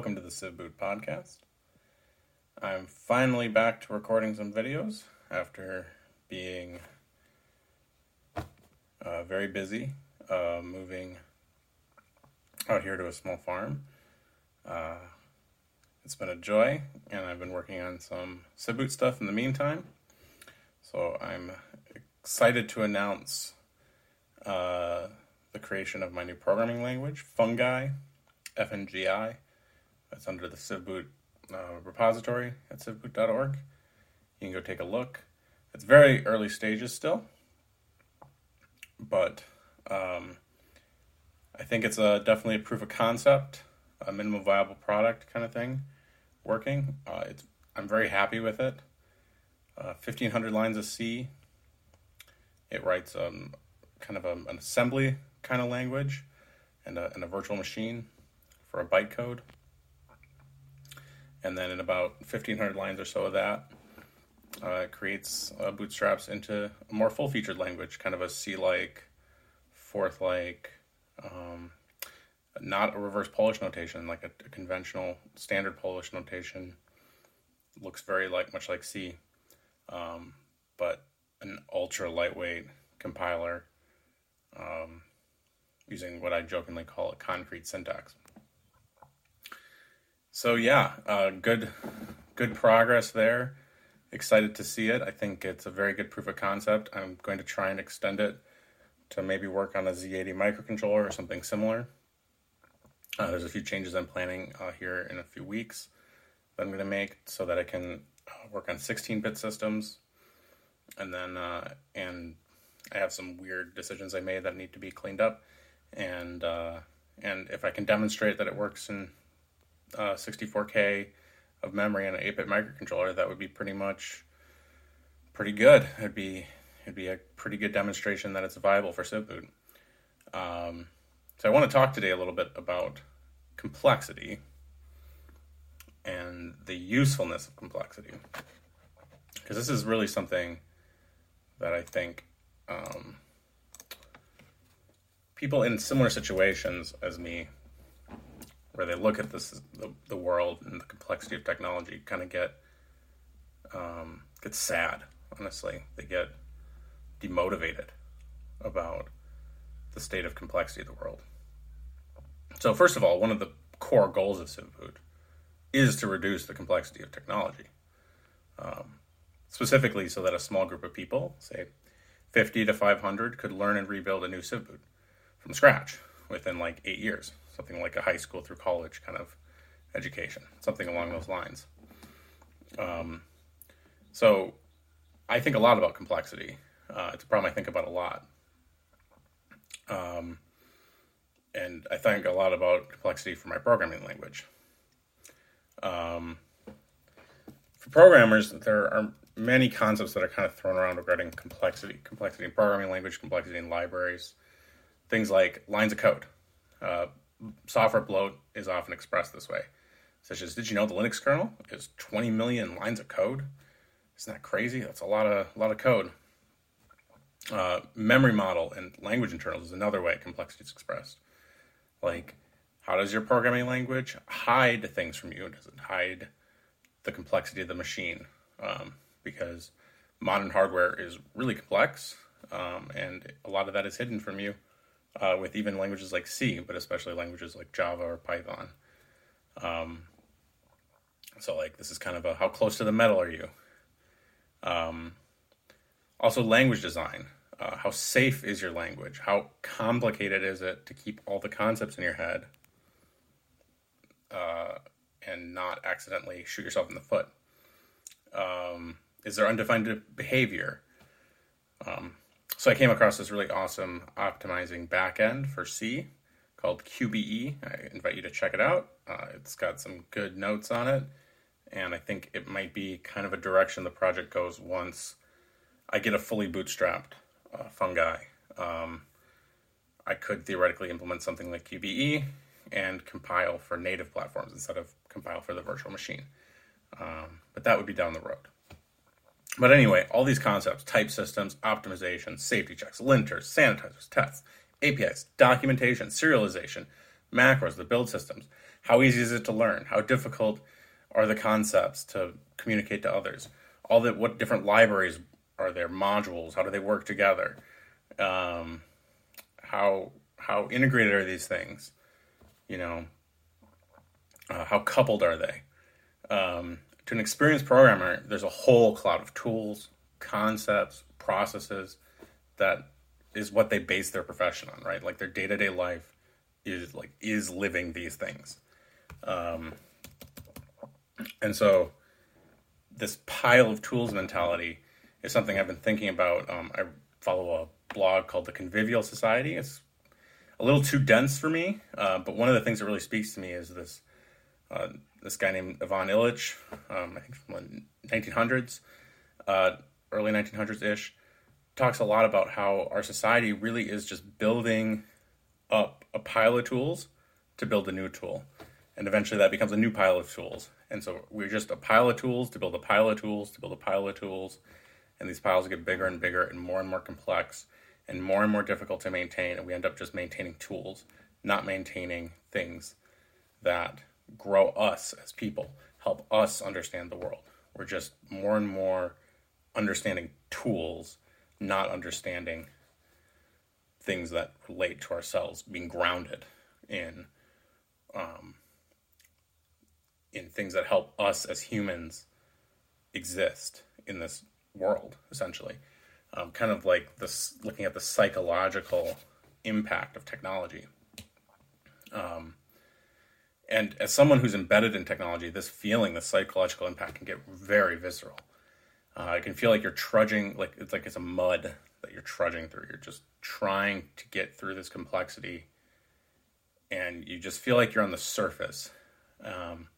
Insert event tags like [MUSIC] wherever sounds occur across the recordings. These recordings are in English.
Welcome to the CivBoot podcast. I'm finally back to recording some videos after being uh, very busy uh, moving out here to a small farm. Uh, it's been a joy, and I've been working on some CivBoot stuff in the meantime. So I'm excited to announce uh, the creation of my new programming language, Fungi, FNGI. That's under the CivBoot uh, repository at civboot.org. You can go take a look. It's very early stages still, but um, I think it's a, definitely a proof of concept, a minimum viable product kind of thing working. Uh, it's, I'm very happy with it. Uh, 1500 lines of C. It writes um, kind of a, an assembly kind of language and a, and a virtual machine for a bytecode. And then in about 1500 lines or so of that, uh, creates uh, bootstraps into a more full featured language, kind of a C like, Forth like, um, not a reverse Polish notation, like a, a, conventional standard Polish notation. Looks very like much like C, um, but an ultra lightweight compiler um, using what I jokingly call a concrete syntax. So yeah, uh, good good progress there. Excited to see it. I think it's a very good proof of concept. I'm going to try and extend it to maybe work on a Z80 microcontroller or something similar. Uh, there's a few changes I'm planning uh, here in a few weeks that I'm going to make so that I can uh, work on 16-bit systems, and then uh, and I have some weird decisions I made that need to be cleaned up, and uh, and if I can demonstrate that it works in 64k of memory on an 8-bit microcontroller, that would be pretty much pretty good. It'd be it'd be a pretty good demonstration that it's viable for CivBoot. Um, so I want to talk today a little bit about complexity and the usefulness of complexity, because this is really something that I think um, people in similar situations as me, where they look at this the, the world and the complexity of technology, kind of get um, get sad. Honestly, they get demotivated about the state of complexity of the world. So, first of all, one of the core goals of CivBoot is to reduce the complexity of technology, um, specifically so that a small group of people, say 50 to 500, could learn and rebuild a new CivBoot from scratch within like eight years, something like a high school through college kind of education, something along those lines. Um, so, I think a lot about complexity uh, it's a problem I think about a lot. Um, and I think a lot about complexity for my programming language. Um, for programmers, there are many concepts that are kind of thrown around regarding complexity, complexity in programming language, complexity in libraries, things like lines of code. Uh, software bloat is often expressed this way, such as, "Did you know the Linux kernel is 20 million lines of code? Isn't that crazy? That's a lot of a lot of code." Uh, memory model and language internals is another way complexity is expressed. Like, how does your programming language hide things from you? Does it hide the complexity of the machine? Um, because modern hardware is really complex, um, and a lot of that is hidden from you uh, with even languages like C, but especially languages like Java or Python. Um, so, like, this is kind of a how close to the metal are you? Um, also, language design. Uh, how safe is your language? How complicated is it to keep all the concepts in your head uh, and not accidentally shoot yourself in the foot? Um, is there undefined behavior? Um, so I came across this really awesome optimizing backend for C called QBE. I invite you to check it out. Uh, it's got some good notes on it, and I think it might be kind of a direction the project goes once I get a fully bootstrapped uh, fungi. Um, I could theoretically implement something like QBE and compile for native platforms instead of compile for the virtual machine. Um, but that would be down the road. But anyway, all these concepts type systems, optimization, safety checks, linters, sanitizers, tests, APIs, documentation, serialization, macros, the build systems How easy is it to learn? How difficult are the concepts to communicate to others? All the what different libraries are there? Modules? How do they work together? Um, how how integrated are these things? You know, uh, how coupled are they? Um, to an experienced programmer, there's a whole cloud of tools, concepts, processes that is what they base their profession on, right? Like their day to day life is like is living these things, um, and so this pile of tools mentality is something I've been thinking about. Um, I follow a blog called the Convivial Society. It's a little too dense for me, uh, but one of the things that really speaks to me is this uh, this guy named Ivan Illich, um, I think from the 1900s, uh, early 1900s ish, talks a lot about how our society really is just building up a pile of tools to build a new tool. And eventually that becomes a new pile of tools. And so we're just a pile of tools to build a pile of tools to build a pile of tools. And these piles get bigger and bigger and more and more complex and more and more difficult to maintain. And we end up just maintaining tools, not maintaining things that grow us as people, help us understand the world. We're just more and more understanding tools, not understanding things that relate to ourselves, being grounded in um, in things that help us as humans exist in this world, essentially. Um, kind of like this, looking at the psychological impact of technology. Um, and as someone who's embedded in technology, this feeling, the psychological impact can get very visceral. Uh, it can feel like you're trudging, like it's like it's a mud that you're trudging through. You're just trying to get through this complexity, and you just feel like you're on the surface, um,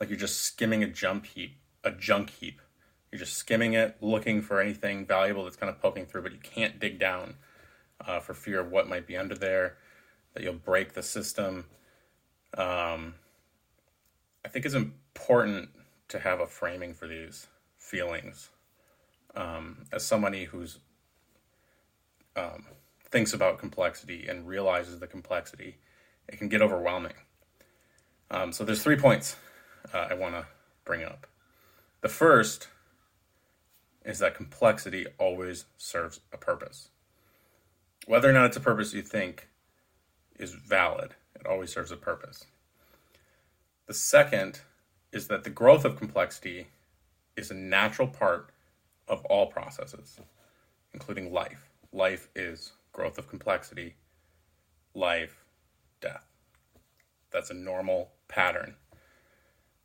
like you're just skimming a jump heap, a junk heap. You're just skimming it, looking for anything valuable that's kind of poking through, but you can't dig down uh, for fear of what might be under there, that you'll break the system um, think it's important to have a framing for these feelings. Um, as somebody who's um, thinks about complexity and realizes the complexity, it can get overwhelming. Um, so there's three points uh, I want to bring up. The first is that complexity always serves a purpose. Whether or not it's a purpose you think is valid, it always serves a purpose. The second is that the growth of complexity is a natural part of all processes, including life. Life is growth of complexity, life, death. That's a normal pattern.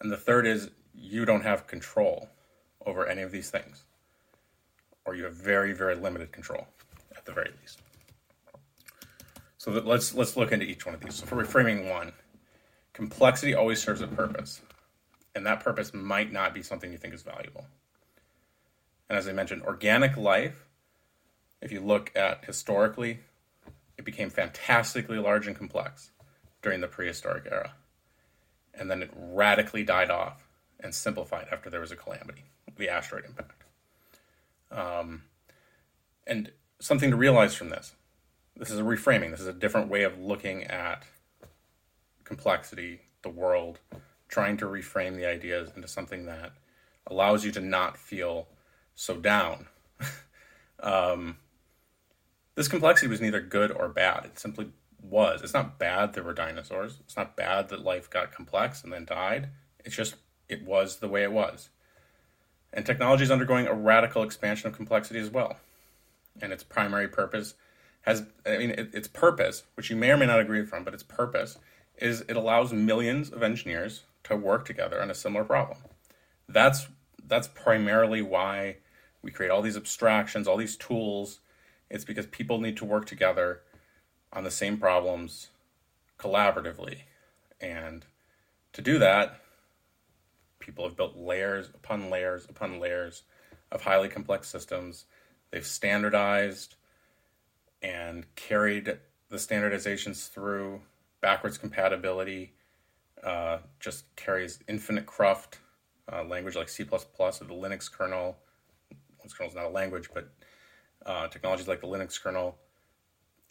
And the third is you don't have control over any of these things, or you have very, very limited control at the very least. So let's let's look into each one of these. So for reframing one, complexity always serves a purpose, and that purpose might not be something you think is valuable. And as I mentioned, organic life, if you look at historically, it became fantastically large and complex during the prehistoric era. And then it radically died off and simplified after there was a calamity, the asteroid impact. Um, and something to realize from this this is a reframing. This is a different way of looking at complexity, the world, trying to reframe the ideas into something that allows you to not feel so down. [LAUGHS] um, this complexity was neither good or bad. It simply was. It's not bad there were dinosaurs. It's not bad that life got complex and then died. It's just, it was the way it was. And technology is undergoing a radical expansion of complexity as well. And its primary purpose has I mean it, its purpose, which you may or may not agree from, but its purpose is it allows millions of engineers to work together on a similar problem. That's that's primarily why we create all these abstractions, all these tools. It's because people need to work together on the same problems collaboratively. And to do that, people have built layers upon layers upon layers of highly complex systems. They've standardized and carried the standardizations through. Backwards compatibility uh, just carries infinite cruft uh, language like C++ or the Linux kernel. Linux kernel is not a language, but uh, technologies like the Linux kernel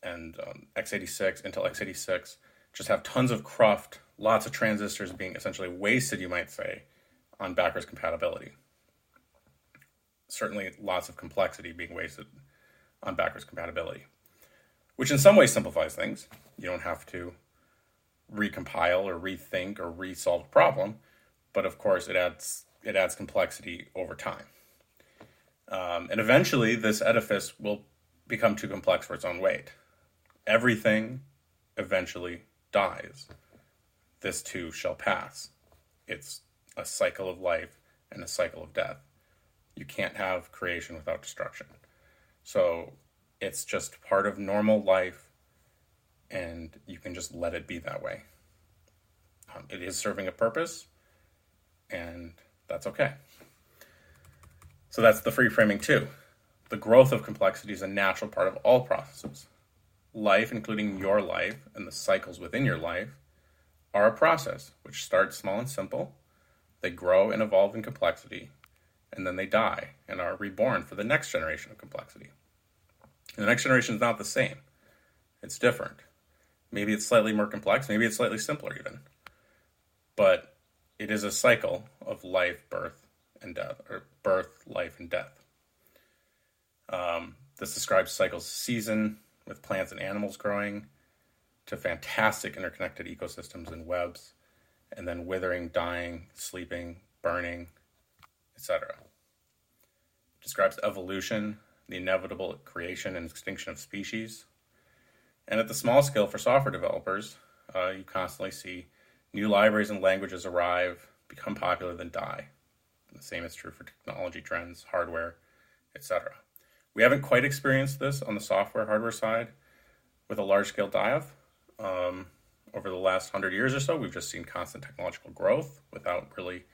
and um, x86, Intel x86 just have tons of cruft, lots of transistors being essentially wasted, you might say, on backwards compatibility. Certainly, lots of complexity being wasted on backwards compatibility, which in some ways simplifies things. You don't have to recompile or rethink or resolve a problem, but of course, it adds it adds complexity over time. Um, and eventually, this edifice will become too complex for its own weight. Everything eventually dies. This too shall pass. It's a cycle of life and a cycle of death. You can't have creation without destruction. So it's just part of normal life, and you can just let it be that way. Um, it is serving a purpose, and that's okay. So that's the free framing too. The growth of complexity is a natural part of all processes. Life, including your life and the cycles within your life, are a process which starts small and simple. They grow and evolve in complexity, and then they die and are reborn for the next generation of complexity. And the next generation is not the same, it's different. Maybe it's slightly more complex, maybe it's slightly simpler, even. But it is a cycle of life, birth, and death, or birth, life, and death. Um, this describes cycles of season with plants and animals growing to fantastic interconnected ecosystems and webs, and then withering, dying, sleeping, burning, etc. Describes evolution, the inevitable creation and extinction of species. And at the small scale for software developers, uh, you constantly see new libraries and languages arrive, become popular, then die. The same is true for technology trends, hardware, etc. We haven't quite experienced this on the software hardware side with a large scale off. Um, over the last hundred years or so, we've just seen constant technological growth without really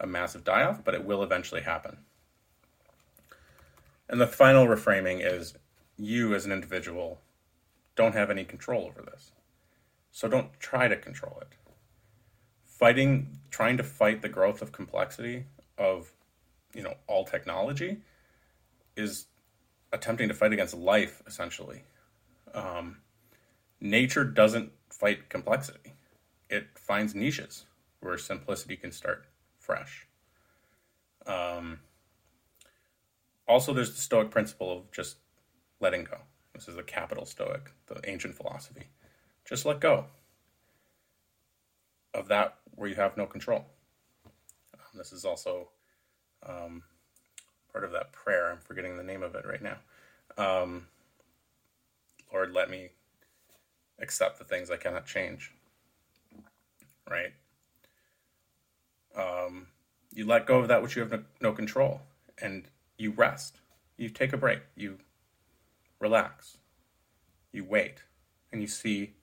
a massive die off, but it will eventually happen. And the final reframing is you as an individual don't have any control over this. So don't try to control it. Fighting, trying to fight the growth of complexity of, you know, all technology is attempting to fight against life, essentially. Um, nature doesn't fight complexity, it finds niches where simplicity can start fresh. Um, also, there's the Stoic principle of just letting go. This is the capital Stoic, the ancient philosophy. Just let go of that where you have no control. Um, this is also um, part of that prayer. I'm forgetting the name of it right now. Um, Lord, let me accept the things I cannot change. Right? Um, you let go of that which you have no, no control, and you rest. You take a break. You relax. You wait, and you see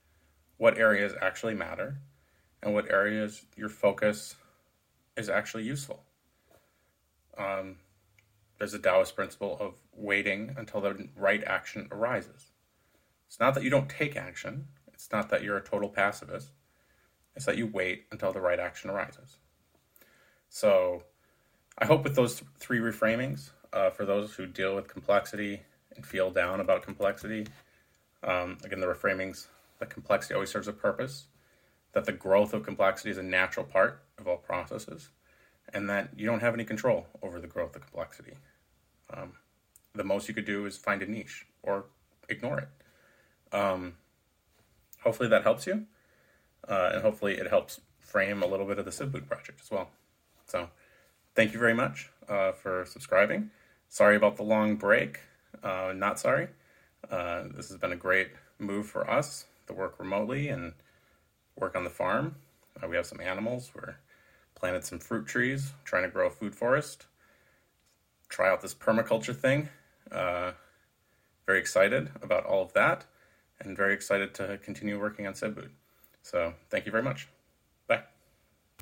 what areas actually matter and what areas your focus is actually useful. Um, there's a Taoist principle of waiting until the right action arises. It's not that you don't take action, it's not that you're a total pacifist, it's that you wait until the right action arises. So, I hope with those th- three reframings, uh, for those who deal with complexity and feel down about complexity, um, again, the reframings that complexity always serves a purpose, that the growth of complexity is a natural part of all processes, and that you don't have any control over the growth of complexity. Um, the most you could do is find a niche or ignore it. Um, hopefully that helps you, uh, and hopefully it helps frame a little bit of the CivBoot project as well. So, thank you very much uh, for subscribing. Sorry about the long break. Uh, not sorry. Uh, this has been a great move for us to work remotely and work on the farm. Uh, we have some animals. We're planted some fruit trees, trying to grow a food forest. Try out this permaculture thing. Uh, very excited about all of that, and very excited to continue working on CivBoot. So, thank you very much.